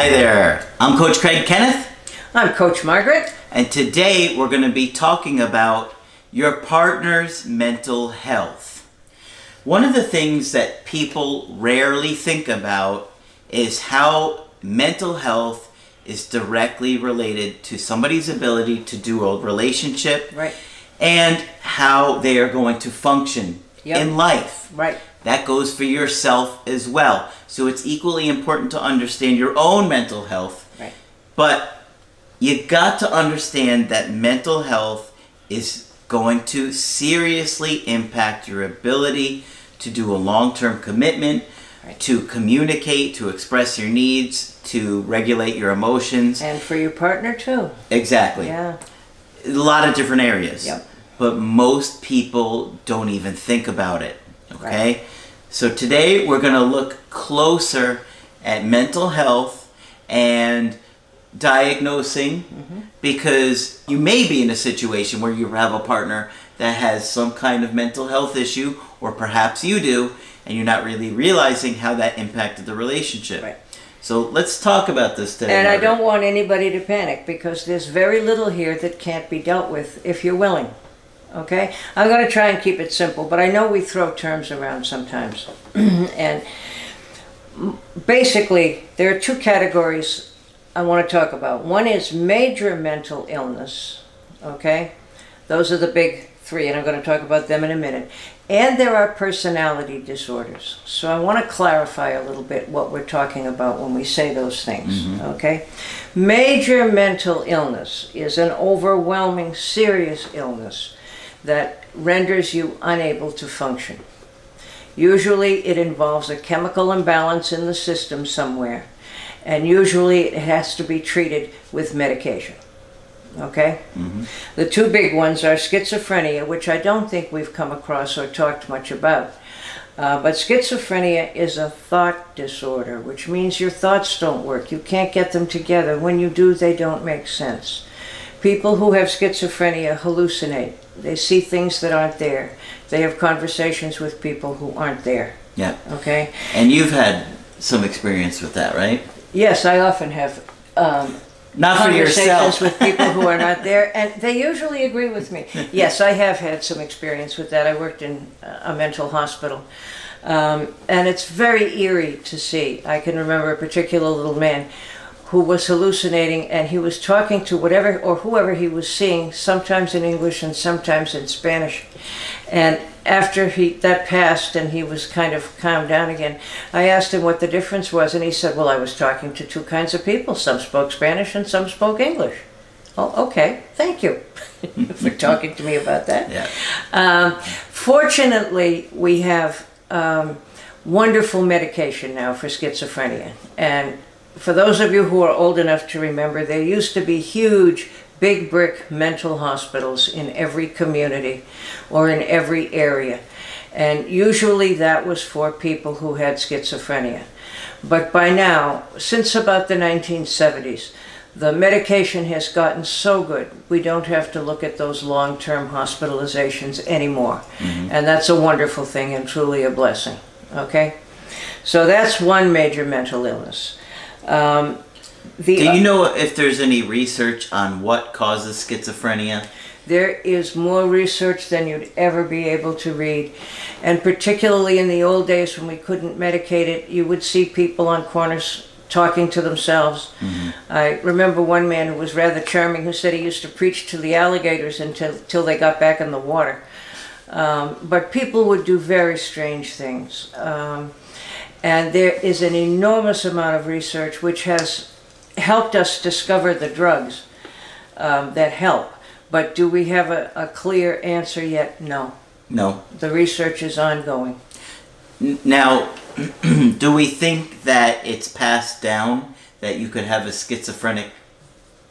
Hi there, I'm Coach Craig Kenneth, I'm Coach Margaret. and today we're going to be talking about your partner's mental health. One of the things that people rarely think about is how mental health is directly related to somebody's ability to do a relationship Right. and how they are going to function Yep. in life. Right. That goes for yourself as well. So it's equally important to understand your own mental health. Right. But you got to understand that mental health is going to seriously impact your ability to do a long term commitment, Right. to communicate, to express your needs, to regulate your emotions. And for your partner too. Exactly Yeah. a lot of different areas. Yep. But most people don't even think about it. Okay? So today we're going to look closer at mental health and diagnosing Mm-hmm. because you may be in a situation where you have a partner that has some kind of mental health issue or perhaps you do and you're not really realizing how that impacted the relationship. Right. So let's talk about this today. And I don't want anybody to panic because there's very little here that can't be dealt with if you're willing. Okay? I'm going to try and keep it simple, but I know we throw terms around sometimes. and basically, there are two categories I want to talk about. One is major mental illness. Okay? Those are the big three, and I'm going to talk about them in a minute. And there are personality disorders. So I want to clarify a little bit what we're talking about when we say those things. Mm-hmm. Okay? Major mental illness is an overwhelming, serious illness that renders you unable to function. Usually it involves a chemical imbalance in the system somewhere, and usually it has to be treated with medication. Okay? The two big ones are schizophrenia, which I don't think we've come across or talked much about. Uh, but schizophrenia is a thought disorder, which means your thoughts don't work. You can't get them together. When you do, they don't make sense. People who have schizophrenia hallucinate. They see things that aren't there. They have conversations with people who aren't there. Yeah. Okay? And you've had some experience with that, right? Yes, I often have um, Not for conversations yourself. with people who are not there, and they usually agree with me. Yes, I have had some experience with that. I worked in a mental hospital, um, and it's very eerie to see. I can remember a particular little man who was hallucinating, and he was talking to whatever or whoever he was seeing, sometimes in English and sometimes in Spanish. And after he that passed and he was kind of calmed down again, I asked him what the difference was, and he said, "Well, I was talking to two kinds of people. Some spoke Spanish and some spoke English." Oh, okay. Thank you for talking to me about that. Yeah. Um, fortunately, we have um, wonderful medication now for schizophrenia. And for those of you who are old enough to remember, there used to be huge, big brick mental hospitals in every community or in every area. And usually that was for people who had schizophrenia. But by now, since about the 1970s, the medication has gotten so good, we don't have to look at those long term hospitalizations anymore. Mm-hmm. And that's a wonderful thing and truly a blessing. Okay? So that's one major mental illness. Um, the Do you know if there's any research on what causes schizophrenia? There is more research than you'd ever be able to read. And particularly in the old days when we couldn't medicate it, you would see people on corners talking to themselves. I remember one man who was rather charming who said he used to preach to the alligators until, until they got back in the water. Um, but people would do very strange things. Um, and there is an enormous amount of research which has helped us discover the drugs um, that help. But do we have a, a clear answer yet? No. No. The research is ongoing. Now, do we think that it's passed down that you could have a schizophrenic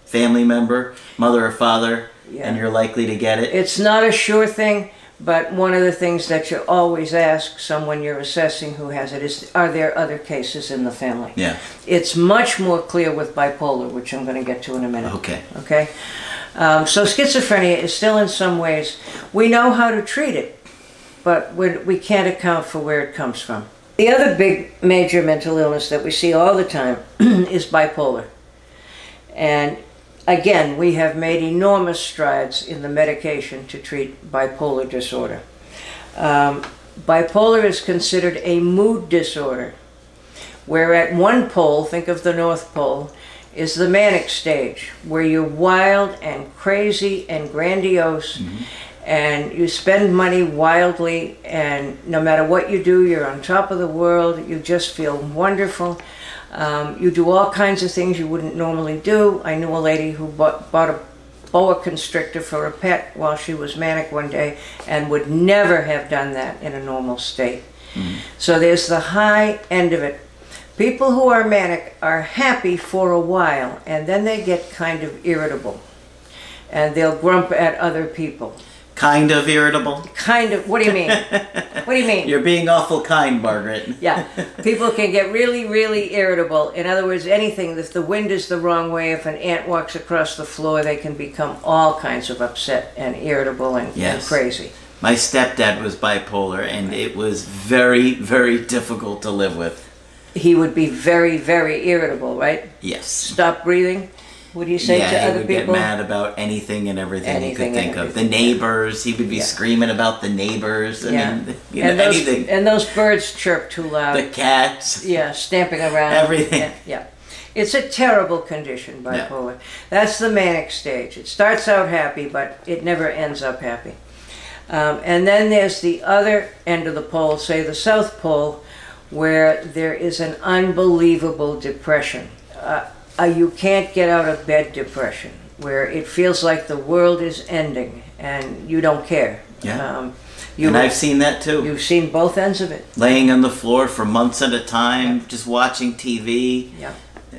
family member, mother or father, Yeah. and you're likely to get it? It's not a sure thing, but one of the things that you always ask someone you're assessing who has it is are there other cases in the family? Yeah. It's much more clear with bipolar, which I'm going to get to in a minute. Okay. Okay? Um, so schizophrenia is still in some ways, we know how to treat it, but we, we can't account for where it comes from. The other big major mental illness that we see all the time is bipolar. And again, we have made enormous strides in the medication to treat bipolar disorder. Um, bipolar is considered a mood disorder, where at one pole, think of the North Pole, is the manic stage, where you're wild and crazy and grandiose. And you spend money wildly, and no matter what you do, you're on top of the world. You just feel wonderful. Um, you do all kinds of things you wouldn't normally do. I knew a lady who bought, bought a boa constrictor for a pet while she was manic one day and would never have done that in a normal state. So there's the high end of it. People who are manic are happy for a while and then they get kind of irritable and they'll grump at other people. Kind of irritable. Kind of, what do you mean? what do you mean? You're being awful kind, Margaret. Yeah, people can get really, really irritable. In other words, anything, if the wind is the wrong way, if an ant walks across the floor, they can become all kinds of upset and irritable and, and Yes. crazy. My stepdad was bipolar, and it was very, very difficult to live with. He would be very, very irritable, right? Yes. Stop breathing. What do you say yeah, to he other would people? get mad about anything and everything Anything he could think of. The neighbors, he would be Yeah. screaming about the neighbors. I Yeah. mean, you know, and those anything. and those birds chirp too loud. The cats. yeah, stamping around. Everything. Yeah, yeah. It's a terrible condition, bipolar. That's the manic stage. It starts out happy, but it never ends up happy. Um, and then there's the other end of the pole, say the South Pole, where there is an unbelievable depression. Uh, uh, you can't get out of bed depression, where it feels like the world is ending and you don't care. Yeah. Um, you, and I've seen that too. you've seen both ends of it. Laying on the floor for months at a time, just watching TV. Yeah.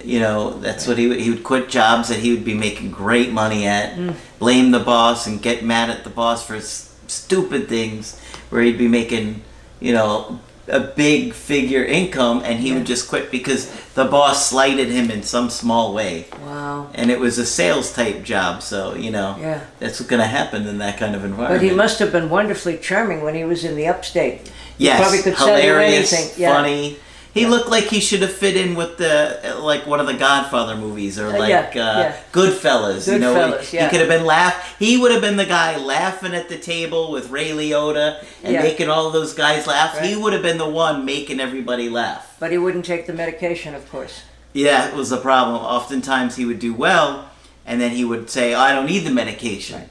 You know, that's what he would, he would quit jobs that he would be making great money at, Mm. blame the boss and get mad at the boss for stupid things where he'd be making, you know, a big figure income and he Yeah. would just quit because the boss slighted him in some small way. Wow. And it was a sales type job, so, you know, Yeah. that's what's going to happen in that kind of environment. But he must have been wonderfully charming when he was in the upstate. Yes, probably could sell you hilarious, anything, yeah. funny. He looked like he should have fit in with the like one of the Godfather movies or Uh, like yeah, uh, yeah. Goodfellas. you know, Goodfellas, he, yeah. he could have been laugh. He would have been the guy laughing at the table with Ray Liotta and Yeah. making all those guys laugh. He would have been the one making everybody laugh. But he wouldn't take the medication, of course. Yeah, it was the problem. Oftentimes he would do well, and then he would say, oh, "I don't need the medication,"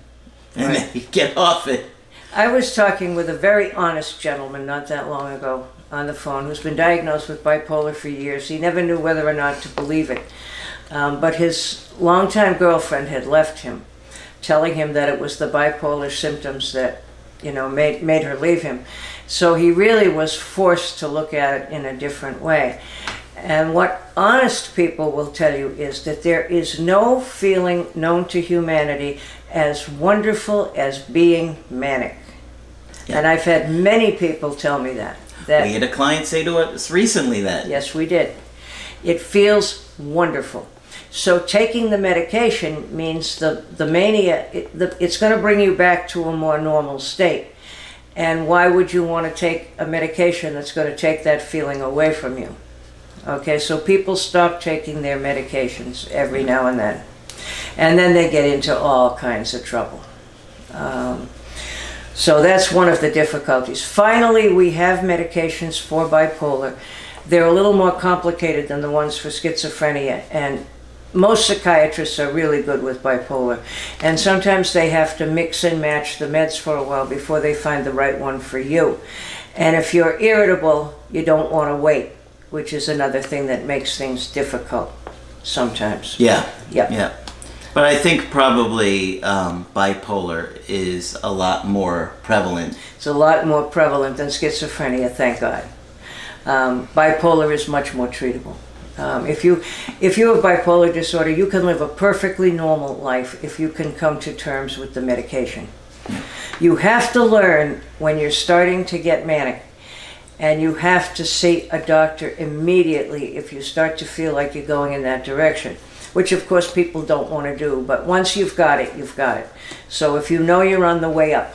and Right. then he'd get off it. I was talking with a very honest gentleman not that long ago on the phone who's been diagnosed with bipolar for years. He never knew whether or not to believe it. Um, but his longtime girlfriend had left him, telling him that it was the bipolar symptoms that, you know, made, made her leave him. So he really was forced to look at it in a different way. And what honest people will tell you is that there is no feeling known to humanity as wonderful as being manic. Yeah. And I've had many people tell me that. That We had a client say to us recently that. Yes, we did. It feels wonderful. So taking the medication means the, the mania, it, the, it's going to bring you back to a more normal state. And why would you want to take a medication that's going to take that feeling away from you? Okay, so people stop taking their medications every now and then. And then they get into all kinds of trouble. Um, so that's one of the difficulties. Finally, we have medications for bipolar. They're a little more complicated than the ones for schizophrenia, and most psychiatrists are really good with bipolar. And sometimes they have to mix and match the meds for a while before they find the right one for you. And if you're irritable, you don't want to wait, which is another thing that makes things difficult sometimes. Yeah. Yep. Yeah. But I think probably um, bipolar is a lot more prevalent. It's a lot more prevalent than schizophrenia, thank God. Um, bipolar is much more treatable. Um, if you if you have bipolar disorder, you can live a perfectly normal life if you can come to terms with the medication. You have to learn when you're starting to get manic, and you have to see a doctor immediately if you start to feel like you're going in that direction. Which of course people don't want to do, but once you've got it, you've got it. So if you know you're on the way up,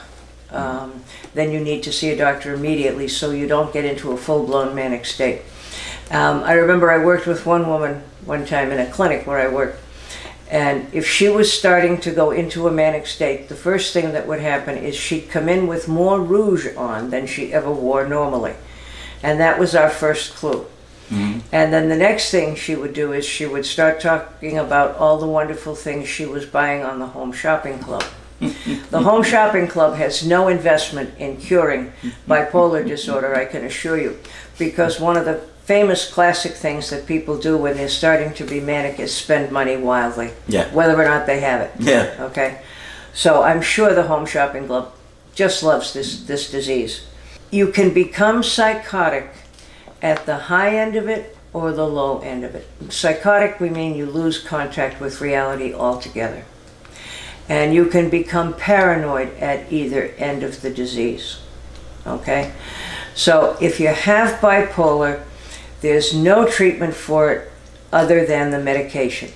um, then you need to see a doctor immediately so you don't get into a full-blown manic state. Um, I remember I worked with one woman one time in a clinic where I worked, and if she was starting to go into a manic state, the first thing that would happen is she'd come in with more rouge on than she ever wore normally. And that was our first clue. Mm-hmm. And then the next thing she would do is she would start talking about all the wonderful things she was buying on the Home Shopping Club. the Home Shopping Club has no investment in curing bipolar disorder, I can assure you, because one of the famous classic things that people do when they're starting to be manic is spend money wildly, Yeah. whether or not they have it. Yeah. Okay, so I'm sure the Home Shopping Club just loves this this disease. You can become psychotic at the high end of it or the low end of it. Psychotic, we mean you lose contact with reality altogether. And you can become paranoid at either end of the disease. Okay? So if you have bipolar, there's no treatment for it other than the medication.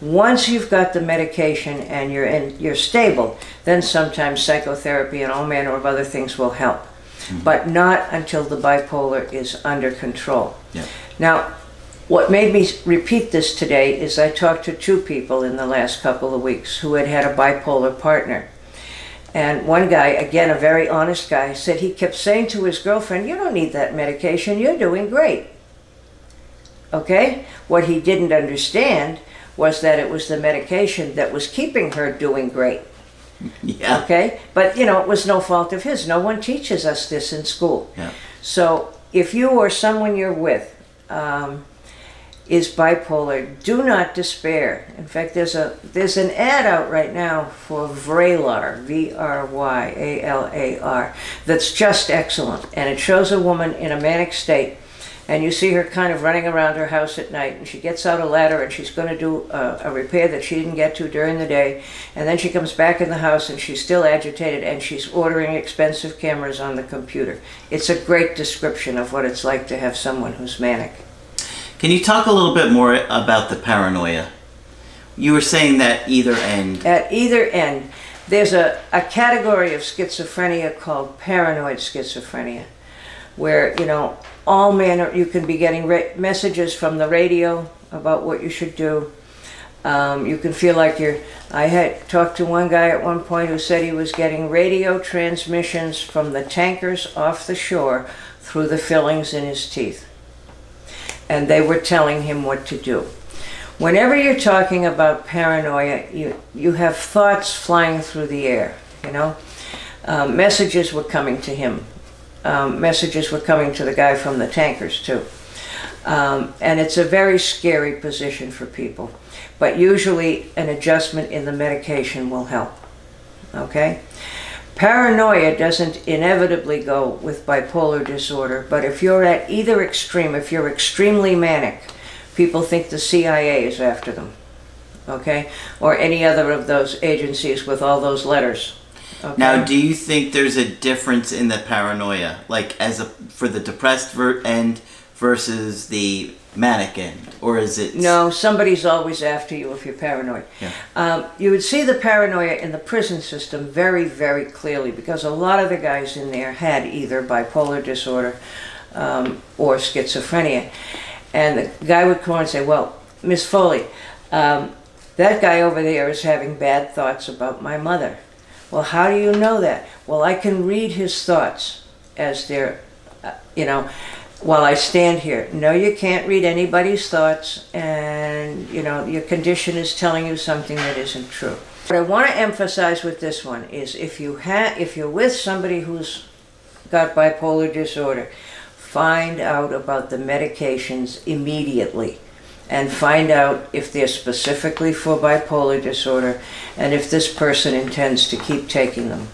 Once you've got the medication and you're in, you're stable, then sometimes psychotherapy and all manner of other things will help. Mm-hmm. But not until the bipolar is under control. Yeah. Now, what made me repeat this today is I talked to two people in the last couple of weeks who had had a bipolar partner. And one guy, again, a very honest guy, said he kept saying to his girlfriend, You don't need that medication, you're doing great. Okay? What he didn't understand was that it was the medication that was keeping her doing great. Yeah. Okay? But, you know, it was no fault of his. No one teaches us this in school. Yeah. So if you or someone you're with um, is bipolar, do not despair. In fact, there's a there's an ad out right now for Vraylar, V-R-Y-A-L-A-R, that's just excellent, and it shows a woman in a manic state. And you see her kind of running around her house at night, and she gets out a ladder and she's going to do a, a repair that she didn't get to during the day. And then she comes back in the house and she's still agitated and she's ordering expensive cameras on the computer. It's a great description of what it's like to have someone who's manic. Can you talk a little bit more about the paranoia? You were saying that either end. At either end, there's a, a category of schizophrenia called paranoid schizophrenia, where, you know, all manner, you can be getting messages from the radio about what you should do. Um, you can feel like you're. I had talked to one guy at one point who said he was getting radio transmissions from the tankers off the shore through the fillings in his teeth. And they were telling him what to do. Whenever you're talking about paranoia, you, you have thoughts flying through the air, you know? Um, messages were coming to him. Um, messages were coming to the guy from the tankers, too. Um, and it's a very scary position for people. But usually, an adjustment in the medication will help. Okay? Paranoia doesn't inevitably go with bipolar disorder, but if you're at either extreme, if you're extremely manic, people think the CIA is after them. Okay? Or any other of those agencies with all those letters. Okay? Now, do you think there's a difference in the paranoia, like as a for the depressed ver- end versus the manic end, or is it? No, somebody's always after you if you're paranoid. Yeah. Um, you would see the paranoia in the prison system very, very clearly because a lot of the guys in there had either bipolar disorder um, or schizophrenia. And the guy would come on and say, Well, Miss Foley, um, that guy over there is having bad thoughts about my mother. Well, how do you know that? Well, I can read his thoughts as they're, uh, you know, while I stand here. No, you can't read anybody's thoughts, and you know your condition is telling you something that isn't true. What I want to emphasize with this one is if you ha- if you're with somebody who's got bipolar disorder, find out about the medications immediately. And find out if they're specifically for bipolar disorder and if this person intends to keep taking them.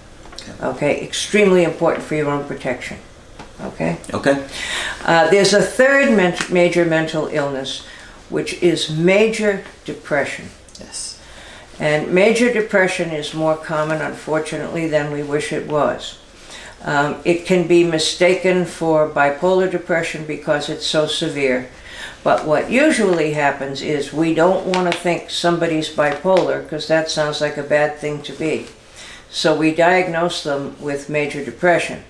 Okay, extremely important for your own protection. Okay? Okay. Uh, there's a third men- major mental illness, which is major depression. Yes. And major depression is more common, unfortunately, than we wish it was. Um, it can be mistaken for bipolar depression because it's so severe. But what usually happens is we don't want to think somebody's bipolar because that sounds like a bad thing to be. So we diagnose them with major depression.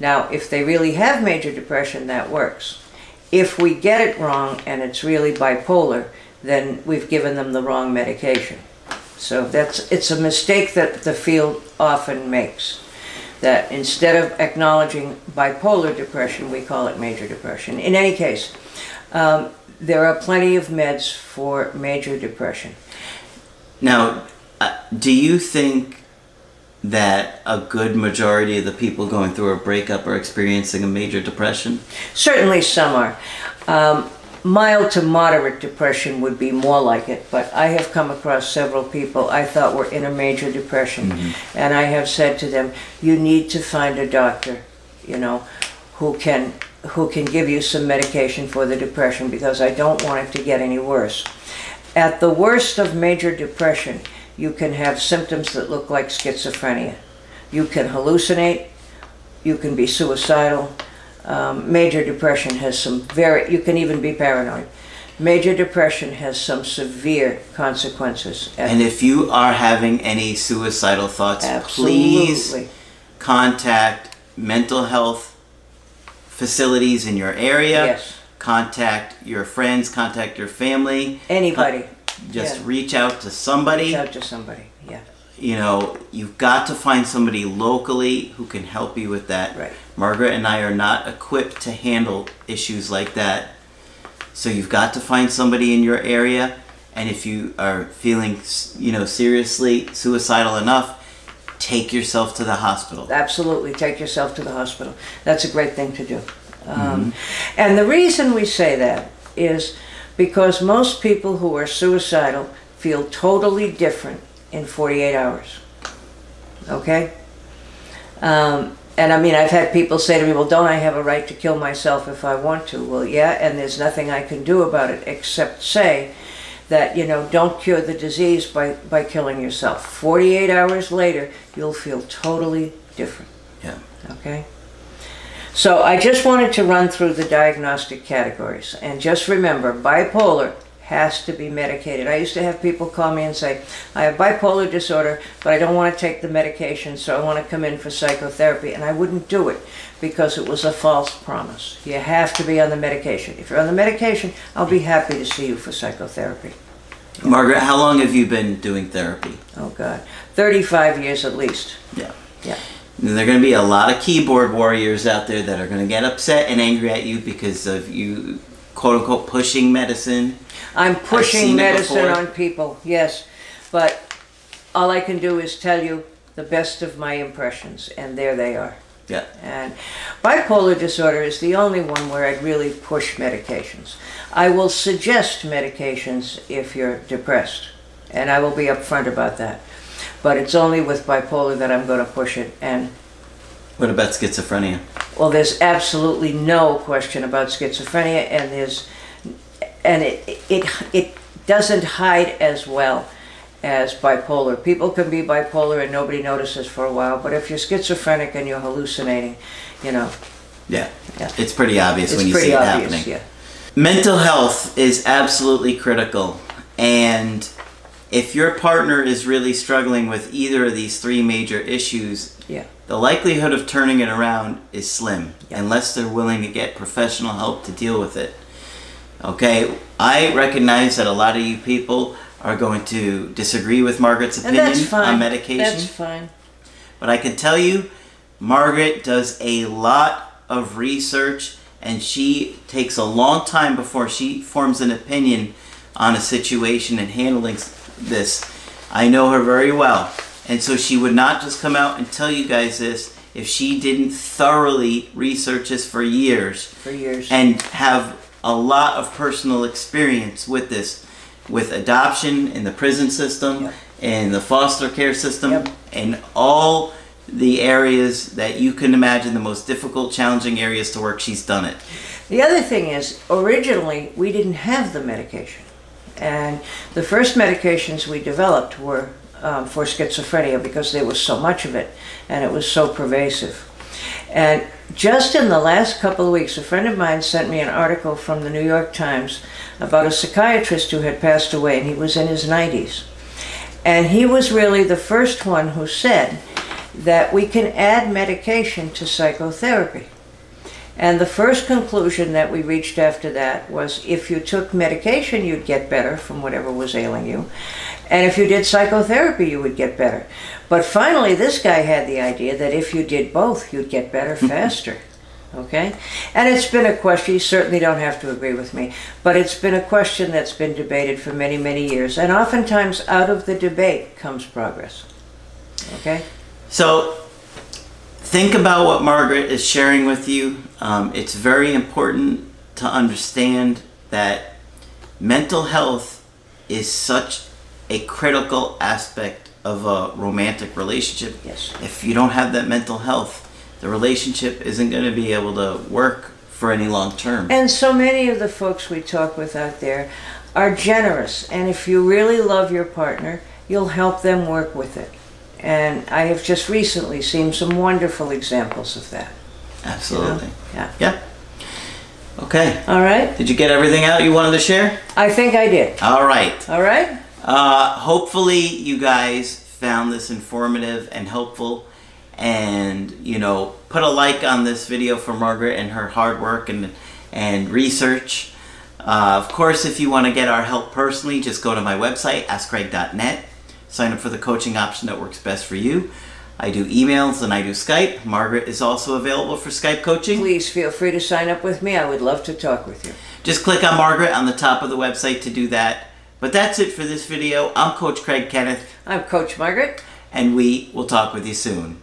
Now, if they really have major depression, that works. If we get it wrong and it's really bipolar, then we've given them the wrong medication. So that's it's a mistake that the field often makes. That instead of acknowledging bipolar depression, we call it major depression. In any case, um, there are plenty of meds for major depression. Now, uh, do you think that a good majority of the people going through a breakup are experiencing a major depression? Certainly, some are. Um, mild to moderate depression would be more like it, but I have come across several people I thought were in a major depression, and I have said to them, "You need to find a doctor, you know, who can who can give you some medication for the depression because I don't want it to get any worse." At the worst of major depression, you can have symptoms that look like schizophrenia. You can hallucinate. You can be suicidal. Um, major depression has some very, you can even be paranoid. Major depression has some severe consequences. And if you are having any suicidal thoughts, please contact mental health facilities in your area. Yes. Contact your friends, contact your family. Anybody. Just Yeah. reach out to somebody. Reach out to somebody. Yeah. You know, you've got to find somebody locally who can help you with that. Right. Margaret and I are not equipped to handle issues like that. So you've got to find somebody in your area. And if you are feeling, you know, seriously suicidal enough, take yourself to the hospital. Absolutely. Take yourself to the hospital. That's a great thing to do. Um, And the reason we say that is because most people who are suicidal feel totally different in 48 hours. Okay? Um, and I mean, I've had people say to me, well, don't I have a right to kill myself if I want to? Well, yeah, and there's nothing I can do about it except say that, you know, don't cure the disease by, by killing yourself. 48 hours later, you'll feel totally different. Yeah. Okay? So I just wanted to run through the diagnostic categories. And just remember, bipolar has to be medicated. I used to have people call me and say, I have bipolar disorder, but I don't want to take the medication, so I want to come in for psychotherapy. And I wouldn't do it because it was a false promise. You have to be on the medication. If you're on the medication, I'll be happy to see you for psychotherapy. Margaret, how long have you been doing therapy? Oh, God. 35 years at least. Yeah. Yeah. And there are going to be a lot of keyboard warriors out there that are going to get upset and angry at you because of you, quote unquote, pushing medicine. I'm pushing medicine on people, yes. But all I can do is tell you the best of my impressions, and there they are. Yeah. And bipolar disorder is the only one where I'd really push medications. I will suggest medications if you're depressed, and I will be upfront about that. But it's only with bipolar that I'm going to push it. And What about schizophrenia? well, there's absolutely no question about schizophrenia, and there's, and it it it doesn't hide as well as bipolar. People can be bipolar and nobody notices for a while, but if you're schizophrenic and you're hallucinating, you know, Yeah. Yeah. It's pretty obvious it's when you see it obvious. happening. Yeah. Mental health is absolutely critical. And if your partner is really struggling with either of these three major issues, Yeah. The likelihood of turning it around is slim Yeah. unless they're willing to get professional help to deal with it. Okay, I recognize that a lot of you people are going to disagree with Margaret's opinion that's fine. on medication. That's fine. But I can tell you, Margaret does a lot of research and she takes a long time before she forms an opinion on a situation and handling this. I know her very well. And so she would not just come out and tell you guys this if she didn't thoroughly research this for years For years. and have a lot of personal experience with this, with adoption in the prison system, Yep. in the foster care system, Yep. in all the areas that you can imagine the most difficult, challenging areas to work. She's done it. The other thing is, originally we didn't have the medication, and the first medications we developed were um, for schizophrenia because there was so much of it, and it was so pervasive. And just in the last couple of weeks, a friend of mine sent me an article from the New York Times about a psychiatrist who had passed away, and he was in his 90s. And he was really the first one who said that we can add medication to psychotherapy. And the first conclusion that we reached after that was if you took medication, you'd get better from whatever was ailing you. And if you did psychotherapy, you would get better. But finally, this guy had the idea that if you did both, you'd get better faster. Okay? And it's been a question, you certainly don't have to agree with me, but it's been a question that's been debated for many, many years. And oftentimes, out of the debate comes progress. Okay? So, think about what Margaret is sharing with you. Um, it's very important to understand that mental health is such a critical aspect of a romantic relationship. Yes. If you don't have that mental health, the relationship isn't going to be able to work for any long term. And so many of the folks we talk with out there are generous. And if you really love your partner, you'll help them work with it. And I have just recently seen some wonderful examples of that. Absolutely. Yeah. Yeah. Okay. All right? Did you get everything out you wanted to share? I think I did. All right. All right? Uh, hopefully, you guys found this informative and helpful. And, you know, put a like on this video for Margaret and her hard work and, and research. Uh, of course, if you want to get our help personally, just go to my website, askcraig.net. Sign up for the coaching option that works best for you. I do emails and I do Skype. Margaret is also available for Skype coaching. Please feel free to sign up with me. I would love to talk with you. Just click on Margaret on the top of the website to do that. But that's it for this video. I'm Coach Craig Kenneth, I'm Coach Margaret. and we will talk with you soon.